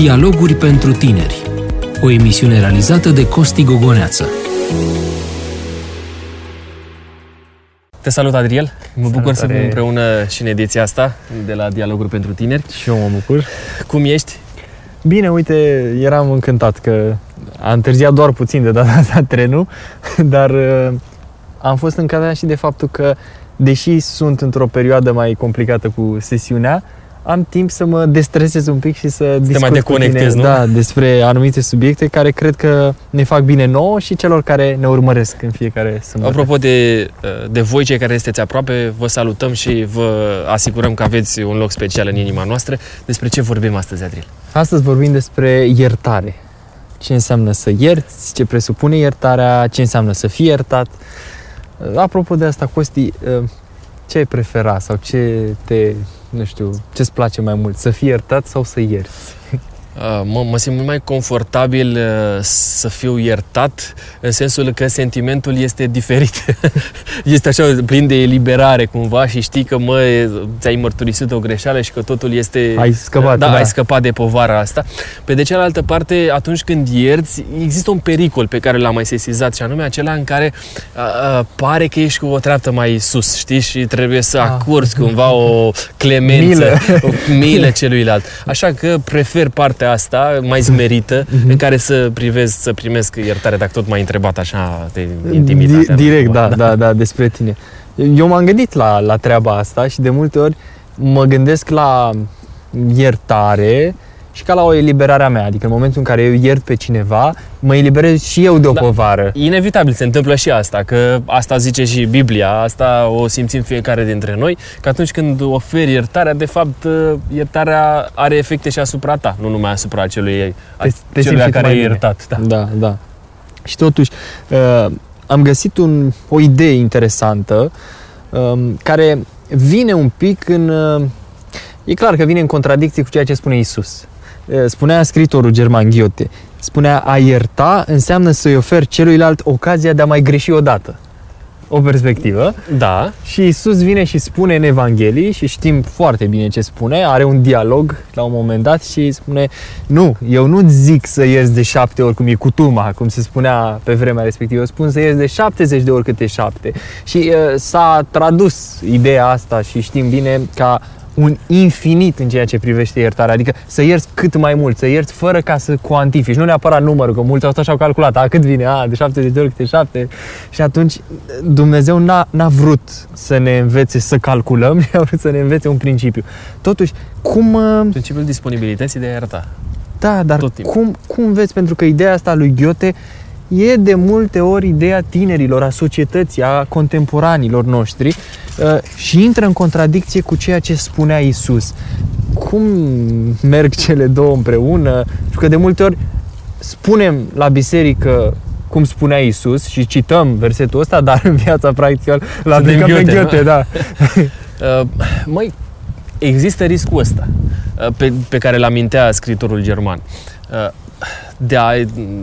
Dialoguri pentru tineri. O emisiune realizată de Costi Gogoneață. Te salut, Adriel! Mă bucur să fim Salutare. împreună și în ediția asta de la Dialoguri pentru tineri. Și eu mă bucur. Cum ești? Bine, uite, eram încântat că a întârziat doar puțin de data asta trenul, dar uh, am fost încântat și de faptul că, deși sunt într-o perioadă mai complicată cu sesiunea, am timp să mă destresez un pic și să, discut mai cu deconectezi, tine, nu? Da, despre anumite subiecte care cred că ne fac bine nouă și celor care ne urmăresc în fiecare sâmbătă. Apropo de, de voi, cei care sunteți aproape, vă salutăm și vă asigurăm că aveți un loc special în inima noastră. Despre ce vorbim astăzi, Adriel? Astăzi vorbim despre iertare. Ce înseamnă să ierți, ce presupune iertarea, ce înseamnă să fii iertat. Apropo de asta, Costi, ce ai prefera sau ce te, nu știu, ce-ți place mai mult, să fii iertat sau să ierți? Uh, Mă, mă simt mult mai confortabil uh, să fiu iertat în sensul că sentimentul este diferit. este așa plin de eliberare cumva și știi că mă, ți-ai mărturisit o greșeală și că totul este... Ai scăpat, da, da. ai scăpat de povara asta. Pe de cealaltă parte, atunci când ierți, există un pericol pe care l-am mai sesizat și anume acela în care a, a, pare că ești cu o treaptă mai sus, știi? Și trebuie să Ah. acurzi cumva o clemență, Milă. o milă celuilalt. Așa că prefer partea asta mai smerită în care să privesc, să primesc iertare, dacă tot m-ai întrebat așa de intimitate. Di- direct, da, da, da, despre tine. Eu m-am gândit la, la treaba asta și de multe ori mă gândesc la iertare și ca la o eliberare a mea. Adică în momentul în care eu iert pe cineva, mă eliberez și eu de o Da. povară. Inevitabil se întâmplă și asta, că asta zice și Biblia, asta o simțim fiecare dintre noi, că atunci când oferi iertarea, de fapt, iertarea are efecte și asupra ta, nu numai asupra celui, a Te- te celui simți care mai e bine. iertat. Da. Da, da. Și totuși, uh, am găsit un, o idee interesantă um, care vine un pic în... Uh, e clar că vine în contradicție cu ceea ce spune Isus. Uh, spunea scritorul german Ghiote, spunea a ierta înseamnă să-i oferi celuilalt ocazia de a mai greși odată. O perspectivă. da. Și Isus vine și spune în Evanghelii și știm foarte bine ce spune, are un dialog la un moment dat și spune nu, eu nu zic să ierți de șapte ori cum e cutuma, cum se spunea pe vremea respectivă, eu spun să ierți de 70 de ori câte șapte. Și uh, s-a tradus ideea asta și știm bine ca un infinit în ceea ce privește iertarea, adică să ierți cât mai mult, să ierți fără ca să cuantifici, nu neapărat numărul, că mulți au stat și au calculat, a, cât vine, a, de 70 de ori câte 7 și atunci Dumnezeu n-a, n-a vrut să ne învețe să calculăm, a vrut să ne învețe un principiu. Totuși, cum, uh, Principiul disponibilității de a ierta. da, dar Tot timpul. cum, cum vezi, pentru că ideea asta lui Ghiote e de multe ori ideea tinerilor, a societății, a contemporanilor noștri uh, și intră în contradicție cu ceea ce spunea Isus. Cum merg cele două împreună? Pentru că de multe ori spunem la biserică cum spunea Isus și cităm versetul ăsta, dar în viața practică l aplicăm pe Ghiote, Ghiote, da. Uh, măi, există riscul ăsta uh, pe, pe care l amintea scritorul german. Uh, de a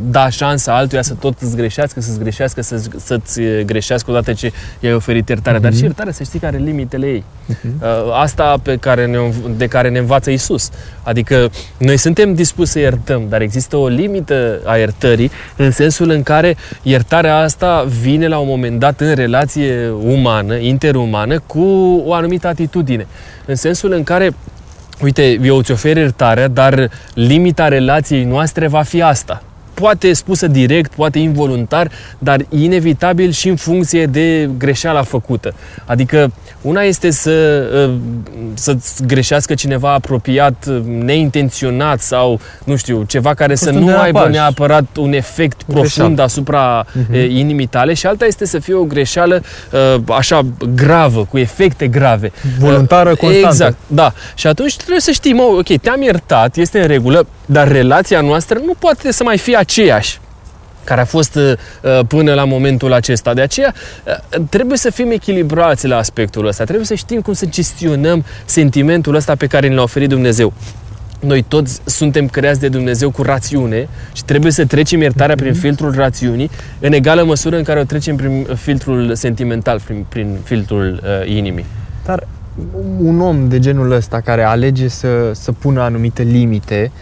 da șansa altuia să tot îți greșească, să-ți greșească, să, să-ți greșească odată ce i-ai oferit iertarea. Dar și iertarea să știi că are limitele ei. Uh, Asta pe care ne, de care ne învață Isus. Adică noi suntem dispuși să iertăm, dar există o limită a iertării în sensul în care iertarea asta vine la un moment dat în relație umană, interumană, cu o anumită atitudine. În sensul în care Uite, eu îți ofer iertarea, dar limita relației noastre va fi asta. Poate spusă direct, poate involuntar, dar inevitabil și în funcție de greșeala făcută. Adică una este să, să-ți greșească cineva apropiat, neintenționat sau, nu știu, ceva care să Fost un nu derapaj. aibă neapărat un efect O profund greșeală. asupra uh-huh. inimii tale și alta este să fie o greșeală uh, așa gravă, cu efecte grave. Voluntară, Uh, constantă. Exact, da. Și atunci trebuie să știi, mă, ok, te-am iertat, este în regulă, dar relația noastră nu poate să mai fie aceeași care a fost uh, uh, până la momentul acesta. De aceea uh, trebuie să fim echilibrați la aspectul ăsta, trebuie să știm cum să gestionăm sentimentul ăsta pe care ne l-a oferit Dumnezeu. Noi toți suntem creați de Dumnezeu cu rațiune și trebuie să trecem iertarea prin filtrul rațiunii în egală măsură în care o trecem prin filtrul sentimental, prin, prin filtrul uh, inimii. Dar un om de genul ăsta care alege să, să pună anumite limite um,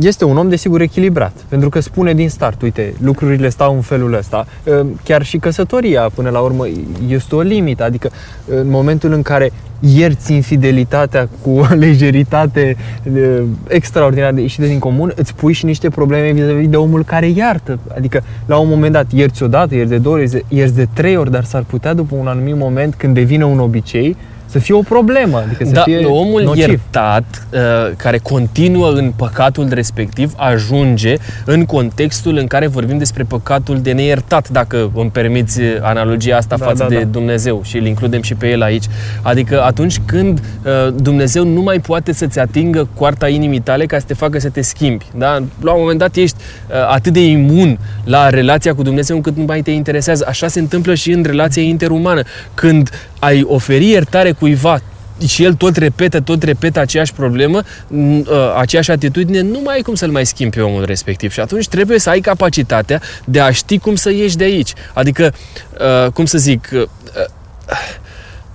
este un om desigur echilibrat, pentru că spune din start, uite, lucrurile stau în felul ăsta. Um, chiar și căsătoria, până la urmă, este o limită, adică în momentul în care ierți infidelitatea cu o lejeritate uh, extraordinar de ieșită din comun, îți pui și niște probleme vis-a-vis de omul care iartă. Adică, la un moment dat, ierți o dată, ierți de două ori, ierți de trei ori, dar s-ar putea, după un anumit moment, când devine un obicei, să fie o problemă, adică să da, fie omul nociv. iertat, uh, care continuă în păcatul respectiv, ajunge în contextul în care vorbim despre păcatul de neiertat, dacă îmi permiți analogia asta Da, față da, de da. Dumnezeu și îl includem și pe el aici. Adică atunci când uh, Dumnezeu nu mai poate să-ți atingă coarta inimii tale ca să te facă să te schimbi. Da? La un moment dat ești uh, atât de imun la relația cu Dumnezeu încât nu mai te interesează. Așa se întâmplă și în relația interumană. Când ai oferi iertare cuiva și el tot repetă, tot repetă aceeași problemă, n- ă, aceeași atitudine, nu mai ai cum să-l mai schimbi pe omul respectiv. Și atunci trebuie să ai capacitatea de a ști cum să ieși de aici. Adică, ă, cum să zic, ă,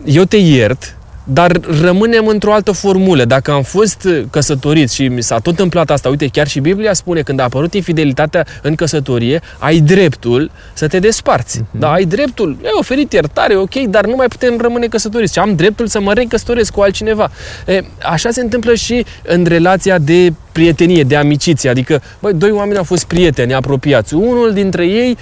eu te iert, dar rămânem într-o altă formulă. Dacă am fost căsătoriți și mi s-a tot întâmplat asta, uite, chiar și Biblia spune, când a apărut infidelitatea în căsătorie, ai dreptul să te desparți. Uh-huh. Da, ai dreptul. Ai oferit iertare, ok, dar nu mai putem rămâne căsătoriți. Și am dreptul să mă recăsătoresc cu altcineva. E, așa se întâmplă și în relația de prietenie, de amiciție. Adică, băi, doi oameni au fost prieteni apropiați. Unul dintre ei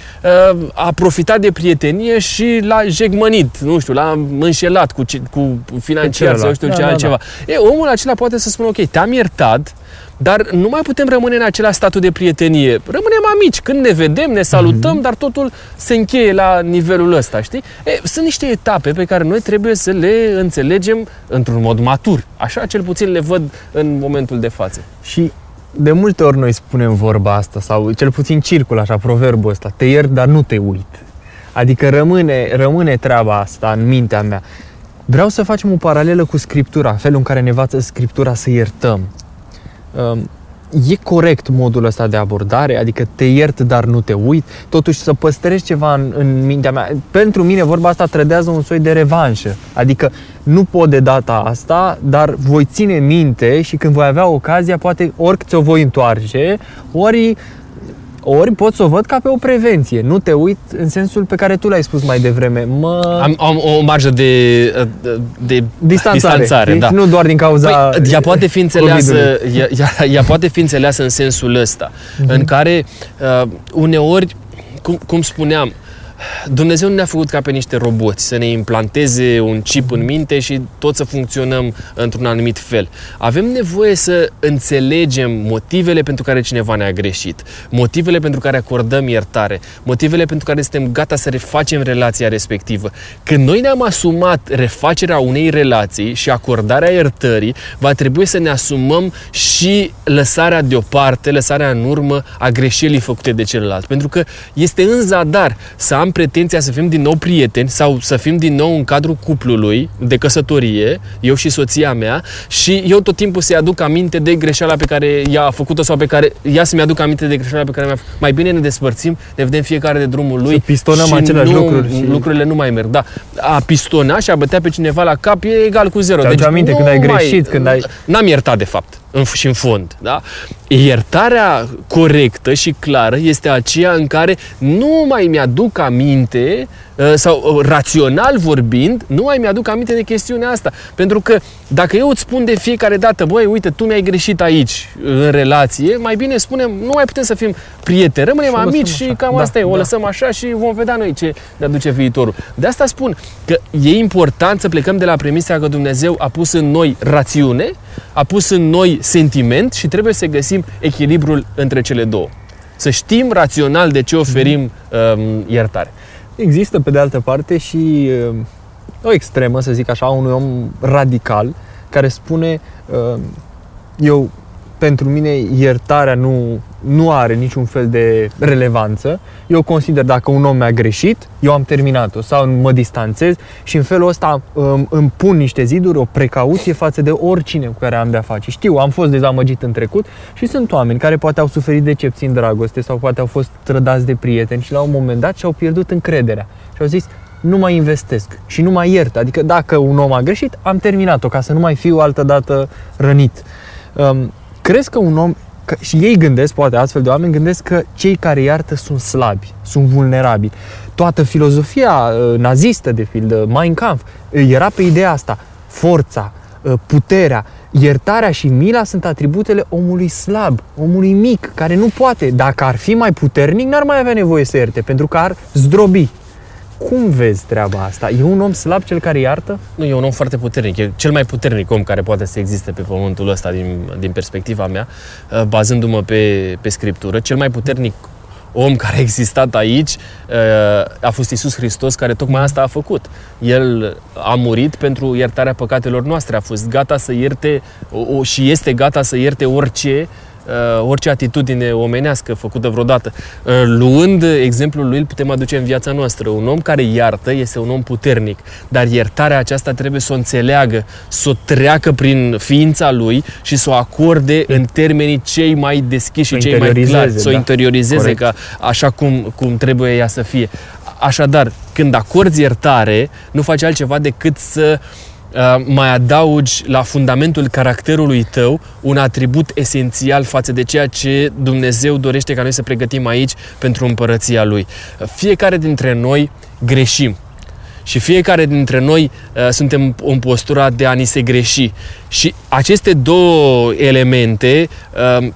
uh, a profitat de prietenie și l-a jegmănit, nu știu, l-a înșelat cu, ce- cu financiar sau celălalt. știu Da, ce da, altceva. E, omul acela poate să spună, ok, te-am iertat, dar nu mai putem rămâne în același statut de prietenie. Rămânem amici. Când ne vedem, ne salutăm, mm-hmm. dar totul se încheie la nivelul ăsta, știi? E, sunt niște etape pe care noi trebuie să le înțelegem într-un mod matur. Așa cel puțin le văd în momentul de față. Și de multe ori noi spunem vorba asta sau cel puțin circul așa proverbul ăsta, te iert dar nu te uit. Adică rămâne, rămâne treaba asta în mintea mea. Vreau să facem o paralelă cu Scriptura, felul în care ne învață Scriptura să iertăm. Um, E corect modul ăsta de abordare, adică te iert, dar nu te uit, totuși să păstrezi ceva în, în mintea mea. Pentru mine vorba asta trădează un soi de revanșă, adică nu pot de data asta, dar voi ține minte și când voi avea ocazia, poate ori ți-o voi întoarce, ori ori pot să o văd ca pe o prevenție. Nu te uit în sensul pe care tu l-ai spus mai devreme. Mă... Am, am o marjă de, de distanțare. distanțare Deci da. Nu doar din cauza Păi, ea poate fi înțeleasă, COVID-ului. ea, ea, ea poate fi înțeleasă în sensul ăsta, uh-huh. în care uh, uneori, cum, cum spuneam, Dumnezeu nu ne-a făcut ca pe niște roboți, să ne implanteze un chip în minte și tot să funcționăm într-un anumit fel. Avem nevoie să înțelegem motivele pentru care cineva ne-a greșit, motivele pentru care acordăm iertare, motivele pentru care suntem gata să refacem relația respectivă. Când noi ne-am asumat refacerea unei relații și acordarea iertării, va trebui să ne asumăm și lăsarea deoparte, lăsarea în urmă a greșelii făcute de celălalt. Pentru că este în zadar să am pretenția să fim din nou prieteni sau să fim din nou în cadrul cuplului de căsătorie, eu și soția mea, și eu tot timpul să-i aduc aminte de greșeala pe care ea a făcut-o sau pe care ea să-mi aduc aminte de greșeala pe care mi-a făcut. Mai bine ne despărțim, ne vedem fiecare de drumul lui Să pistonăm și aceleași nu, lucruri și- lucrurile nu mai merg. Da. A pistona și a bătea pe cineva la cap e egal cu zero. Deci Ți-aduce aminte nu când ai mai- greșit, când ai- N-am iertat, de fapt, în, și în fond. Da? Iertarea corectă și clară este aceea în care nu mai mi-aduc aminte uh, sau uh, rațional vorbind, nu mai mi-aduc aminte de chestiunea asta. Pentru că dacă eu îți spun de fiecare dată, băi, uite, tu mi-ai greșit aici în relație, mai bine spunem, nu mai putem să fim prieteni, rămânem Și o lăsăm amici și așa. cam Da, asta e, o da. lăsăm așa și vom vedea noi ce ne aduce viitorul. De asta spun că e important să plecăm de la premisa că Dumnezeu a pus în noi rațiune, a pus în noi sentiment și trebuie să găsim echilibrul între cele două. Să știm rațional de ce oferim um, iertare. Există, pe de altă parte, și uh, o extremă, să zic așa, a unui om radical care spune uh, eu, pentru mine, iertarea nu, nu are niciun fel de relevanță. Eu consider dacă un om mi-a greșit, eu am terminat-o sau mă distanțez și în felul ăsta um, îmi pun niște ziduri, o precauție față de oricine cu care am de-a face. Știu, am fost dezamăgit în trecut și sunt oameni care poate au suferit decepții în dragoste sau poate au fost trădați de prieteni și la un moment dat și-au pierdut încrederea. Și au zis, nu mai investesc și nu mai iert. Adică dacă un om a greșit, am terminat-o ca să nu mai fiu altă dată rănit. Um, crezi că un om că, și ei gândesc, poate astfel de oameni gândesc că cei care iartă sunt slabi, sunt vulnerabili. Toată filozofia uh, nazistă, de pildă, Mein Kampf, uh, era pe ideea asta. Forța, uh, puterea, iertarea și mila sunt atributele omului slab, omului mic, care nu poate. Dacă ar fi mai puternic, n-ar mai avea nevoie să ierte, pentru că ar zdrobi. Cum vezi treaba asta? E un om slab cel care iartă? Nu, e un om foarte puternic. E cel mai puternic om care poate să existe pe pământul ăsta din, din perspectiva mea, uh, bazându-mă pe, pe scriptură. Cel mai puternic om care a existat aici uh, a fost Isus Hristos, care tocmai asta a făcut. El a murit pentru iertarea păcatelor noastre, a fost gata să ierte o, și este gata să ierte orice uh, orice atitudine omenească făcută vreodată. Uh, luând exemplul lui, îl putem aduce în viața noastră. Un om care iartă este un om puternic, dar iertarea aceasta trebuie să o înțeleagă, să o treacă prin ființa lui și să o acorde în termenii cei mai deschiși și cei mai clari, să o da. interiorizeze ca, așa cum, cum trebuie ea să fie. Așadar, când acorzi iertare, nu faci altceva decât să uh, Uh, mai adaugi la fundamentul caracterului tău un atribut esențial față de ceea ce Dumnezeu dorește ca noi să pregătim aici pentru împărăția Lui. Fiecare dintre noi greșim. Și fiecare dintre noi uh, suntem în postura de a ni se greși. Și aceste două elemente uh,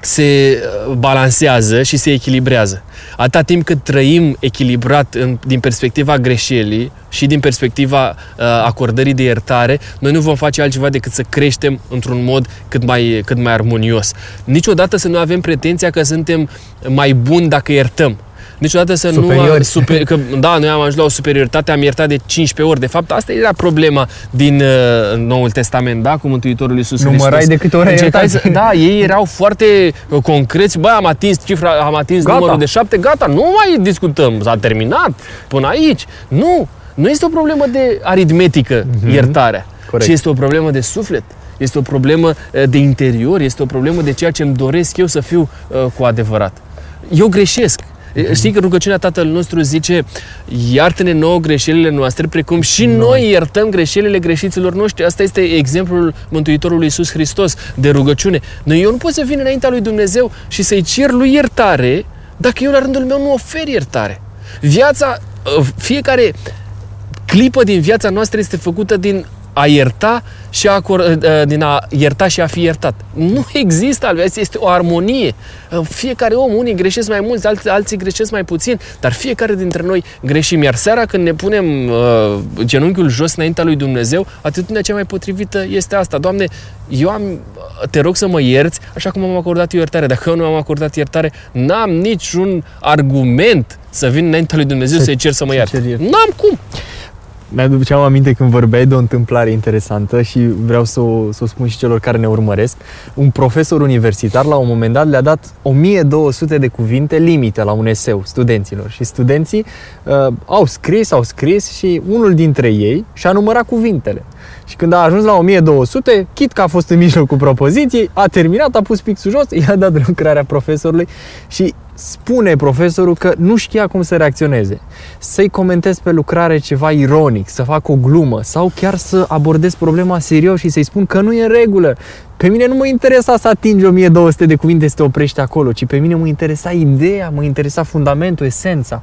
se uh, balansează și se echilibrează. Atâta timp cât trăim echilibrat în, din perspectiva greșelii și din perspectiva uh, acordării de iertare, noi nu vom face altceva decât să creștem într-un mod cât mai, cât mai armonios. Niciodată să nu avem pretenția că suntem mai buni dacă iertăm niciodată să Superiori. nu... Super, că, da, noi am ajuns la o superioritate, am iertat de 15 ori. De fapt, asta era problema din uh, Noul Testament, da, cu Mântuitorul Iisus Numărai de câte ori ai iertat. Da, ei erau foarte uh, concreți. Bă, am atins cifra, am atins gata. numărul de 7, gata, nu mai discutăm, s-a terminat până aici. Nu, nu este o problemă de aritmetică, mm-hmm. iertarea, Corect. ci este o problemă de suflet. Este o problemă uh, de interior, este o problemă de ceea ce îmi doresc eu să fiu uh, cu adevărat. Eu greșesc, Știi că rugăciunea Tatăl nostru zice iartă-ne nouă greșelile noastre, precum și noi, noi iertăm greșelile greșiților noștri. Asta este exemplul Mântuitorului Iisus Hristos de rugăciune. Noi eu nu pot să vin înaintea lui Dumnezeu și să-i cer lui iertare dacă eu la rândul meu nu ofer iertare. Viața, fiecare clipă din viața noastră este făcută din a ierta și a, din a ierta și a fi iertat. Nu există altfel, este o armonie. Fiecare om, unii greșesc mai mult, alții, alții greșesc mai puțin, dar fiecare dintre noi greșim. Iar seara când ne punem uh, genunchiul jos înaintea lui Dumnezeu, atitudinea cea mai potrivită este asta. Doamne, eu am, te rog să mă ierți așa cum am acordat iertare. Dacă eu nu am acordat iertare, n-am niciun argument să vin înaintea lui Dumnezeu să-i cer să mă ierte. N-am cum! Mi-aduceam aminte când vorbeai de o întâmplare interesantă și vreau să o, să o spun și celor care ne urmăresc. Un profesor universitar la un moment dat le-a dat 1200 de cuvinte limită la un eseu studenților și studenții uh, au scris, au scris și unul dintre ei și-a numărat cuvintele. Și când a ajuns la 1200, chit că a fost în mijlocul propoziției, a terminat, a pus pixul jos, i-a dat lucrarea profesorului și spune profesorul că nu știa cum să reacționeze. Să-i comentez pe lucrare ceva ironic, să fac o glumă sau chiar să abordez problema serios și să-i spun că nu e în regulă. Pe mine nu mă interesa să atingi 1200 de cuvinte să te oprești acolo, ci pe mine mă interesa ideea, mă interesa fundamentul, esența.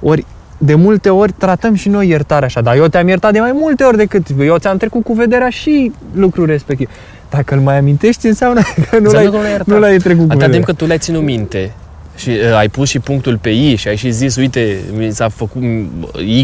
Ori de multe ori tratăm și noi iertarea așa, dar eu te-am iertat de mai multe ori decât eu ți-am trecut cu vederea și lucrul respectiv. Dacă îl mai amintești, înseamnă că nu, l-ai, nu l-ai trecut cu Atâta timp că tu le-ai ținut minte și uh, ai pus și punctul pe I și ai și zis, uite, mi s-a făcut,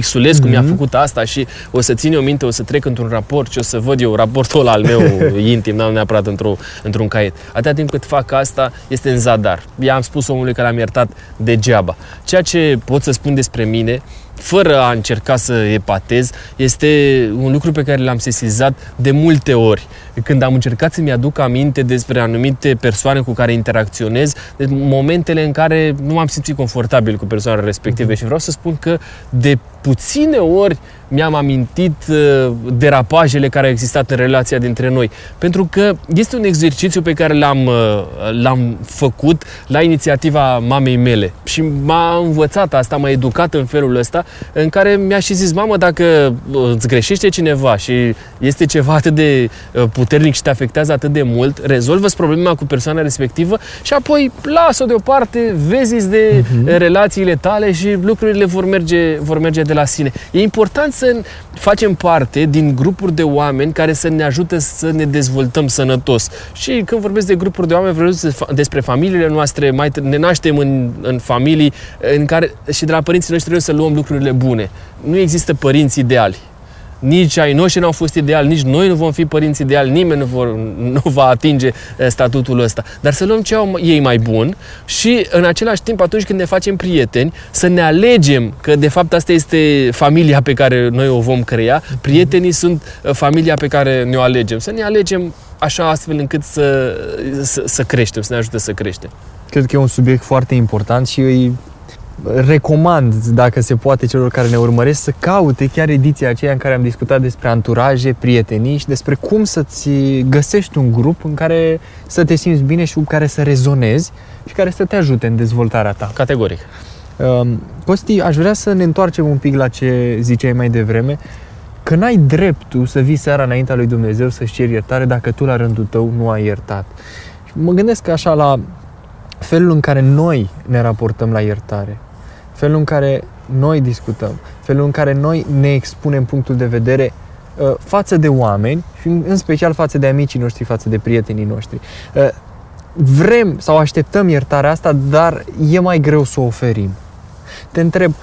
X-ulescu mm-hmm. mi-a mhm. făcut asta și o să țin o minte, o să trec într-un raport și o să văd eu raportul al meu intim, n-am neapărat într-o, într-un caiet. Atâta timp cât fac asta, este în zadar. I-am spus omului că l-am iertat degeaba. Ceea ce pot să spun despre mine fără a încerca să epatez, este un lucru pe care l-am sesizat de multe ori. Când am încercat să-mi aduc aminte despre anumite persoane cu care interacționez, de momentele în care nu m-am simțit confortabil cu persoanele respective. Mm-hmm. Și vreau să spun că de puține ori mi-am amintit uh, derapajele care au existat în relația dintre noi. Pentru că este un exercițiu pe care l-am, uh, l-am făcut la inițiativa mamei mele. Și m-a învățat asta, m-a educat în felul ăsta, în care mi-a și zis, mamă, dacă uh, îți greșește cineva și este ceva atât de puternic și te afectează atât de mult, rezolvă problema cu persoana respectivă și apoi lasă-o deoparte, vezi de uh-huh. relațiile tale și lucrurile vor merge, vor merge de la sine. E important să facem parte din grupuri de oameni care să ne ajute să ne dezvoltăm sănătos. Și când vorbesc de grupuri de oameni, vorbesc despre familiile noastre, mai ne naștem în, în familii în care și de la părinții noștri trebuie să luăm lucrurile bune. Nu există părinți ideali nici ai noștri nu au fost ideali, nici noi nu vom fi părinți ideali, nimeni nu, vor, nu va atinge eh, statutul ăsta. Dar să luăm ce au ei mai bun și în același timp atunci când ne facem prieteni, să ne alegem că de fapt asta este familia pe care noi o vom crea, prietenii sunt eh, familia pe care ne-o alegem. Să ne alegem așa astfel încât să, să, să creștem, să ne ajute să creștem. Cred că e un subiect foarte important și îi recomand, dacă se poate, celor care ne urmăresc să caute chiar ediția aceea în care am discutat despre anturaje, prietenii și despre cum să-ți găsești un grup în care să te simți bine și cu care să rezonezi și care să te ajute în dezvoltarea ta. Categoric. Um, Costi, aș vrea să ne întoarcem un pic la ce ziceai mai devreme, că n-ai dreptul să vii seara înaintea lui Dumnezeu să-și ceri iertare dacă tu la rândul tău nu ai iertat. Și mă gândesc așa la felul în care noi ne raportăm la iertare felul în care noi discutăm, felul în care noi ne expunem punctul de vedere uh, față de oameni și în special față de amicii noștri, față de prietenii noștri. Uh, vrem sau așteptăm iertarea asta, dar e mai greu să o oferim. Te întreb,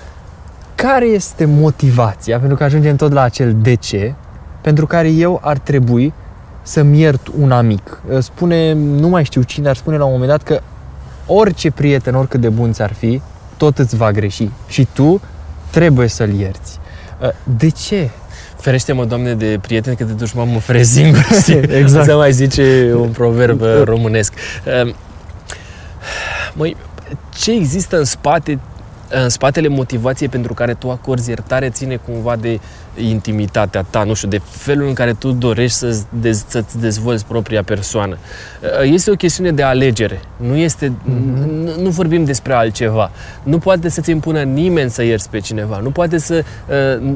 care este motivația, pentru că ajungem tot la acel de ce, pentru care eu ar trebui să-mi iert un amic. Uh, spune, nu mai știu cine, ar spune la un moment dat că orice prieten, oricât de bun ți-ar fi, tot îți va greși și tu trebuie să-l ierți. Uh, de ce? Ferește-mă, Doamne, de prieteni, că de dușman mă feresc singur, exact. Să mai zice un proverb uh, românesc. Uh, măi, ce există în spate în spatele motivației pentru care tu acorzi iertare ține cumva de intimitatea ta, nu știu, de felul în care tu dorești să-ți, dez, să-ți dezvolți propria persoană. Uh, este o chestiune de alegere. Nu este, mm-hmm. nu, nu vorbim despre altceva. Nu poate să-ți impună nimeni să ierți pe cineva. Nu poate să uh,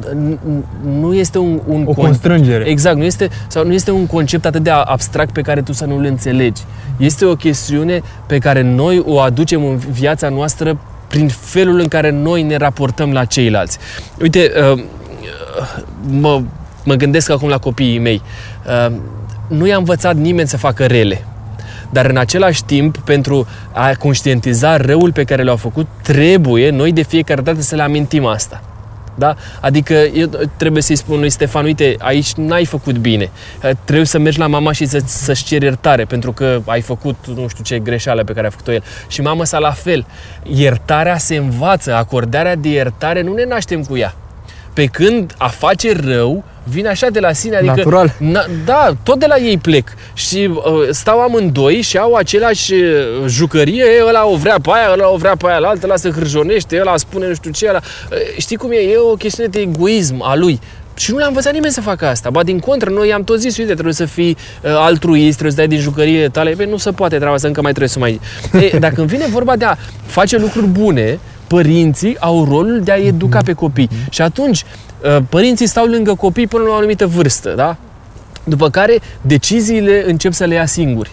nu este un, un o constrângere. Exact, nu este sau nu este un concept atât de abstract pe care tu să nu-l înțelegi. Este o chestiune pe care noi o aducem în viața noastră prin felul în care noi ne raportăm la ceilalți. Uite, uh, mă, mă gândesc acum la copiii mei. Uh, nu i-a învățat nimeni să facă rele. Dar în același timp, pentru a conștientiza răul pe care l-au făcut, trebuie noi de fiecare dată să le amintim asta. Da? Adică eu trebuie să-i spun lui Stefan, uite, aici n-ai făcut bine. Uh, trebuie să mergi la mama și să, să-și ceri iertare pentru că ai făcut nu știu ce greșeală pe care a făcut-o el. Și mama sa la fel. Iertarea se învață, acordarea de iertare nu ne naștem cu ea. Pe când a face rău vine așa de la sine, adică... Natural. Na, da, tot de la ei plec. Și uh, stau amândoi și au același uh, jucărie, ăla o vrea pe aia, ăla o vrea pe aia, altă ăla se hârjonește, ăla spune nu știu ce, ăla... Uh, știi cum e? E o chestiune de egoism a lui. Și nu l-a învățat nimeni să facă asta. Ba din contră, noi i-am tot zis, uite, trebuie să fii uh, altruist, trebuie să dai din jucărie tale. Păi nu se poate treaba asta, încă mai trebuie să mai... E, dacă îmi vine vorba de a face lucruri bune, părinții au rolul de a educa pe copii. Și atunci, uh, părinții stau lângă copii până la o anumită vârstă, da? După care, deciziile încep să le ia singuri.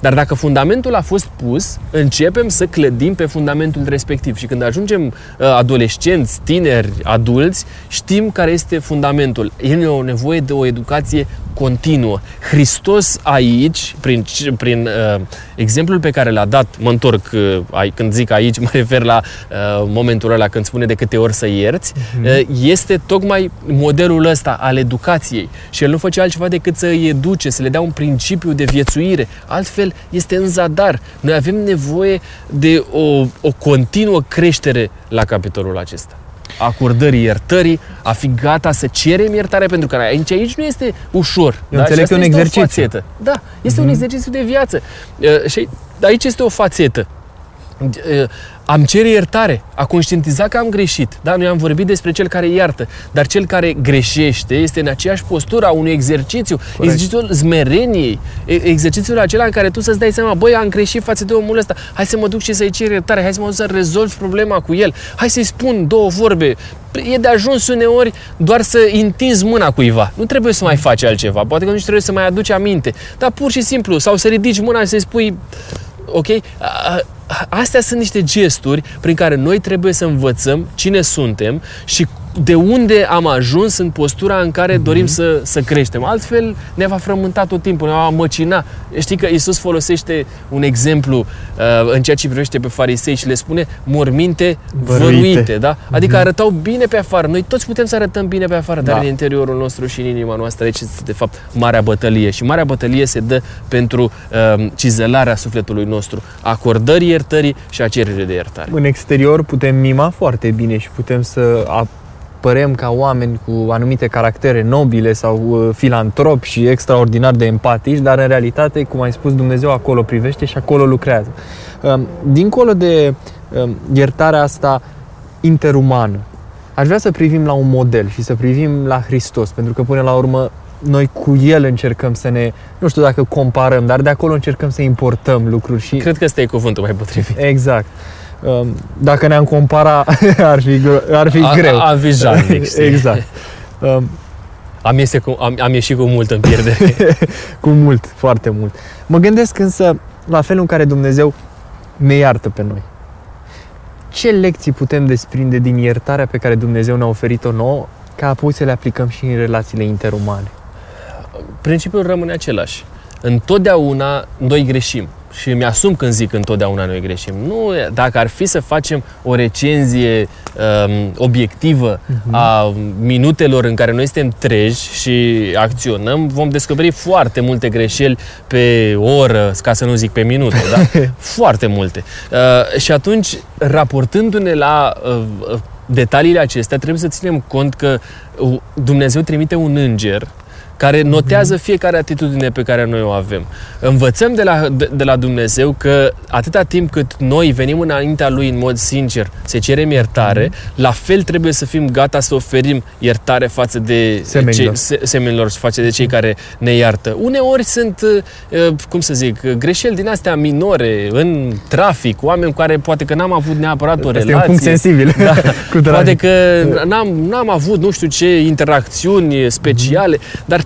Dar dacă fundamentul a fost pus, începem să clădim pe fundamentul respectiv. Și când ajungem uh, adolescenți, tineri, adulți, știm care este fundamentul. E o nevoie de o educație continuă. Hristos aici, prin, prin uh, exemplul pe care l-a dat, mă întorc, uh, când zic aici, mă refer la uh, momentul ăla când spune de câte ori să ierți, uh-huh. uh, este tocmai modelul ăsta al educației. Și el nu face altceva decât să îi educe, să le dea un principiu de viețuire. Altfel, este în zadar. Noi avem nevoie de o, o continuă creștere la capitolul acesta acordării iertării, a fi gata să cerem iertare, pentru că aici, aici nu este ușor. Eu da? înțeleg că un exercițiu. Da, este mm-hmm. un mhm. exercițiu de viață. Uh, și aici este o fațetă. Uh, am cere iertare, a conștientiza că am greșit. Da, noi am vorbit despre cel care iartă, dar cel care greșește este în aceeași postură a unui exercițiu, Corect. exercițiul smereniei, exercițiul acela în care tu să-ți dai seama, băi, am greșit față de omul ăsta, hai să mă duc și să-i cer iertare, hai să mă duc să rezolv problema cu el, hai să-i spun două vorbe. E de ajuns uneori doar să întinzi mâna cuiva. Nu trebuie să mai faci altceva. Poate că nu trebuie să mai aduci aminte. Dar pur și simplu, sau să ridici mâna și să-i spui, ok? astea sunt niște gesturi prin care noi trebuie să învățăm cine suntem și de unde am ajuns în postura în care mm-hmm. dorim să, să creștem. Altfel ne va frământa tot timpul, ne va măcina. Știi că Isus folosește un exemplu uh, în ceea ce privește pe farisei și le spune morminte văruite, văruite da? Adică mm-hmm. arătau bine pe afară. Noi toți putem să arătăm bine pe afară, dar da. în interiorul nostru și în inima noastră aici este de fapt marea bătălie. Și marea bătălie se dă pentru uh, cizelarea sufletului nostru, acordării iertării și a cererii de iertare. În exterior putem mima foarte bine și putem să părem ca oameni cu anumite caractere nobile sau uh, filantropi și extraordinar de empatici, dar în realitate, cum ai spus, Dumnezeu acolo privește și acolo lucrează. Um, dincolo de um, iertarea asta interumană, aș vrea să privim la un model și să privim la Hristos, pentru că până la urmă noi cu El încercăm să ne, nu știu dacă comparăm, dar de acolo încercăm să importăm lucruri și... Cred că ăsta e cuvântul mai potrivit. Exact. Um, dacă ne-am compara, ar fi, ar fi a, greu. Ar fi jalnic, Exact. Um, am, iese cu, am, am ieșit cu mult în pierdere. cu mult, foarte mult. Mă gândesc însă la felul în care Dumnezeu ne iartă pe noi. Ce lecții putem desprinde din iertarea pe care Dumnezeu ne-a oferit-o nouă, ca apoi să le aplicăm și în relațiile interumane? Principiul rămâne același. Întotdeauna noi greșim și mi-asum când zic întotdeauna noi greșim. Nu, dacă ar fi să facem o recenzie um, obiectivă uh-huh. a minutelor în care noi suntem treji și acționăm, vom descoperi foarte multe greșeli pe oră, ca să nu zic pe minut, da? foarte multe. Uh, și atunci, raportându-ne la uh, detaliile acestea, trebuie să ținem cont că uh, Dumnezeu trimite un înger care notează fiecare atitudine pe care noi o avem. Învățăm de la, de, de la Dumnezeu că atâta timp cât noi venim înaintea Lui în mod sincer, să cerem iertare, mm-hmm. la fel trebuie să fim gata să oferim iertare față de semenilor, cei, semenilor și față de cei mm-hmm. care ne iartă. Uneori sunt, uh, cum să zic, greșeli din astea minore, în trafic, oameni cu care poate că n-am avut neapărat o relație. Este un punct sensibil. Da, cu poate că n-am, n-am avut nu știu ce interacțiuni speciale, mm-hmm. dar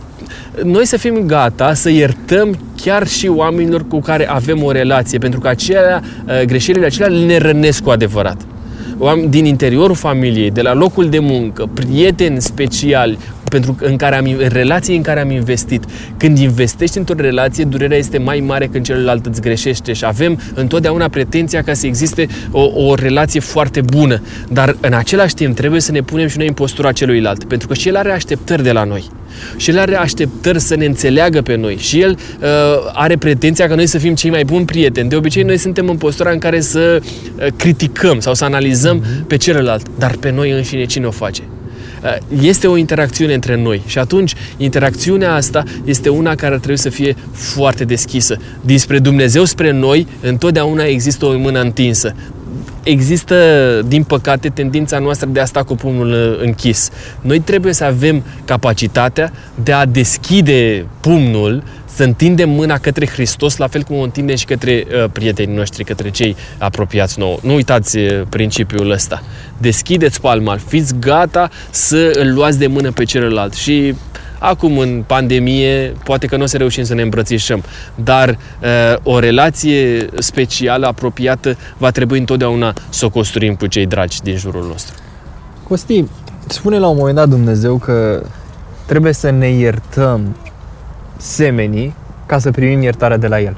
noi să fim gata să iertăm chiar și oamenilor cu care avem o relație, pentru că acelea, uh, greșelile acelea ne rănesc cu adevărat din interiorul familiei, de la locul de muncă, prieteni speciali, pentru în, care am, în relații în care am investit. Când investești într-o relație, durerea este mai mare când celălalt îți greșește și avem întotdeauna pretenția ca să existe o, o relație foarte bună. Dar în același timp trebuie să ne punem și noi în postura celuilalt, pentru că și el are așteptări de la noi. Și el are așteptări să ne înțeleagă pe noi. Și el uh, are pretenția ca noi să fim cei mai buni prieteni. De obicei, noi suntem în postura în care să uh, criticăm sau să analizăm mm-hmm. pe celălalt. Dar pe noi înșine cine o face? Uh, este o interacțiune între noi și atunci interacțiunea asta este una care trebuie să fie foarte deschisă. Dinspre Dumnezeu spre noi întotdeauna există o mână întinsă există, din păcate, tendința noastră de a sta cu pumnul uh, închis. Noi trebuie să avem capacitatea de a deschide pumnul, să întindem mâna către Hristos, la fel cum o întindem și către uh, prietenii noștri, către cei apropiați nouă. Nu uitați uh, principiul ăsta. Deschideți palma, fiți gata să îl luați de mână pe celălalt și Acum, în pandemie, poate că nu o să reușim să ne îmbrățișăm, dar uh, o relație specială, apropiată, va trebui întotdeauna să o construim cu cei dragi din jurul nostru. Costi, spune la un moment dat Dumnezeu că trebuie să ne iertăm semenii ca să primim iertarea de la El.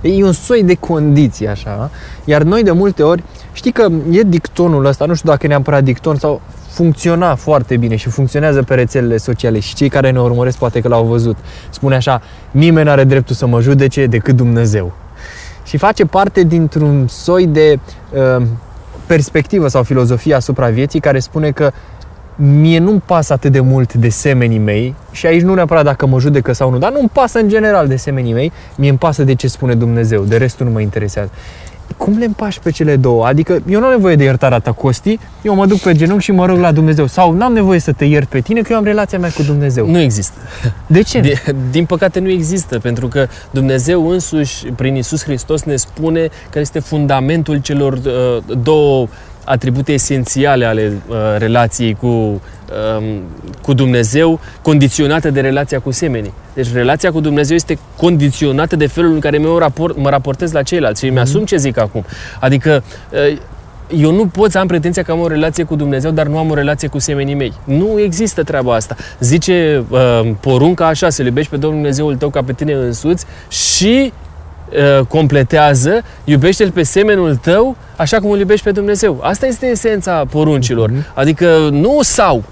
E un soi de condiție așa, iar noi de multe ori, știi că e dictonul ăsta, nu știu dacă e neapărat dicton sau funcționa foarte bine și funcționează pe rețelele sociale și cei care ne urmăresc poate că l-au văzut. Spune așa, nimeni nu are dreptul să mă judece decât Dumnezeu. Și face parte dintr-un soi de uh, perspectivă sau filozofie asupra vieții care spune că mie nu-mi pasă atât de mult de semenii mei și aici nu neapărat dacă mă judecă sau nu, dar nu-mi pasă în general de semenii mei, mie îmi pasă de ce spune Dumnezeu, de restul nu mă interesează. Cum le împași pe cele două? Adică eu nu am nevoie de iertarea ta, Costi, eu mă duc pe genunchi și mă rog la Dumnezeu. Sau n-am nevoie să te iert pe tine, că eu am relația mea cu Dumnezeu. Nu există. De ce? Din, din păcate nu există, pentru că Dumnezeu însuși, prin Isus Hristos, ne spune că este fundamentul celor uh, două atribute esențiale ale uh, relației cu, um, cu Dumnezeu, condiționate de relația cu semenii. Deci relația cu Dumnezeu este condiționată de felul în care eu raport, mă raportez la ceilalți și îmi Mhm. asum ce zic acum. Adică uh, eu nu pot să am pretenția că am o relație cu Dumnezeu, dar nu am o relație cu semenii mei. Nu există treaba asta. Zice uh, porunca așa, să-L iubești pe Domnul Dumnezeul tău ca pe tine însuți și uh, completează, iubește-L pe semenul tău așa cum îl iubești pe Dumnezeu. Asta este esența poruncilor. Adică nu sau,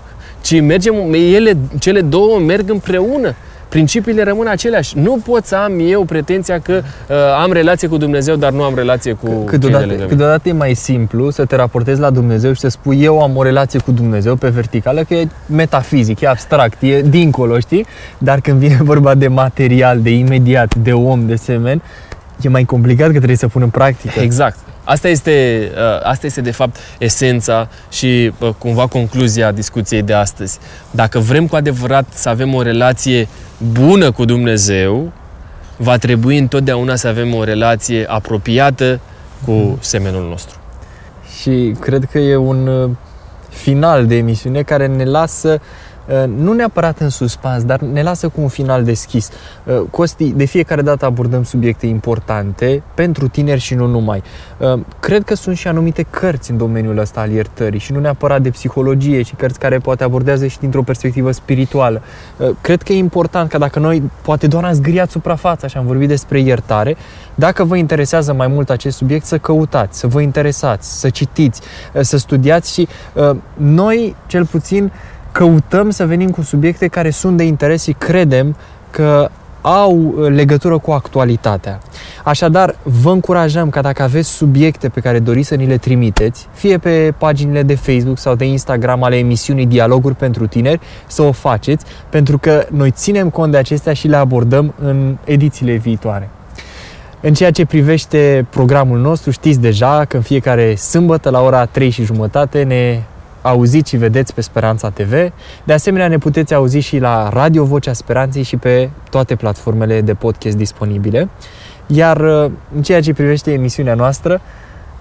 ci mergem, ele, cele două merg împreună. Principiile rămân aceleași. Nu pot să am eu pretenția că uh, am relație cu Dumnezeu, dar nu am relație cu cei de Câteodată, lângă mine. câteodată e mai simplu să te raportezi la Dumnezeu și să spui eu am o relație cu Dumnezeu pe verticală, că e metafizic, e abstract, e dincolo, știi? Dar când vine vorba de material, de imediat, de om, de semen, e mai complicat că trebuie să pun în practică. Exact. Asta este, uh, asta este de fapt esența și uh, cumva concluzia discuției de astăzi. Dacă vrem cu adevărat să avem o relație bună cu Dumnezeu, va trebui întotdeauna să avem o relație apropiată cu semenul nostru. Și cred că e un uh, final de emisiune care ne lasă uh, nu neapărat în suspans, dar ne lasă cu un final deschis. Uh, Costi, de fiecare dată abordăm subiecte importante pentru tineri și nu numai. Uh, Cred că sunt și anumite cărți în domeniul ăsta al iertării și nu neapărat de psihologie, ci cărți care poate abordează și dintr-o perspectivă spirituală. Uh, Cred că e important că dacă noi poate doar am zgriat suprafața și am vorbit despre iertare, dacă vă interesează mai mult acest subiect, să căutați, să vă interesați, să citiți, uh, să studiați și uh, noi, cel puțin, căutăm să venim cu subiecte care sunt de interes și credem că au uh, legătură cu actualitatea. Așadar, vă încurajăm ca dacă aveți subiecte pe care doriți să ni le trimiteți, fie pe paginile de Facebook sau de Instagram ale emisiunii Dialoguri pentru Tineri, să o faceți, pentru că noi ținem cont de acestea și le abordăm în edițiile viitoare. În ceea ce privește programul nostru, știți deja că în fiecare sâmbătă la ora 3 și jumătate ne auziți și vedeți pe Speranța TV. De asemenea, ne puteți auzi și la Radio Vocea Speranței și pe toate platformele de podcast disponibile. Iar uh, în ceea ce privește emisiunea noastră,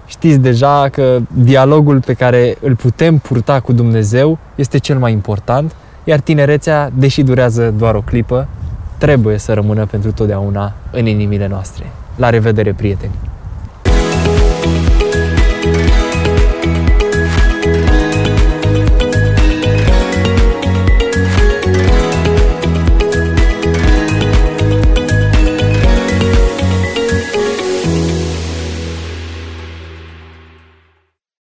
știți deja că dialogul pe care îl putem purta cu Dumnezeu este cel mai important, iar tinerețea, deși durează doar o clipă, trebuie să rămână pentru totdeauna în inimile noastre. La revedere, prieteni!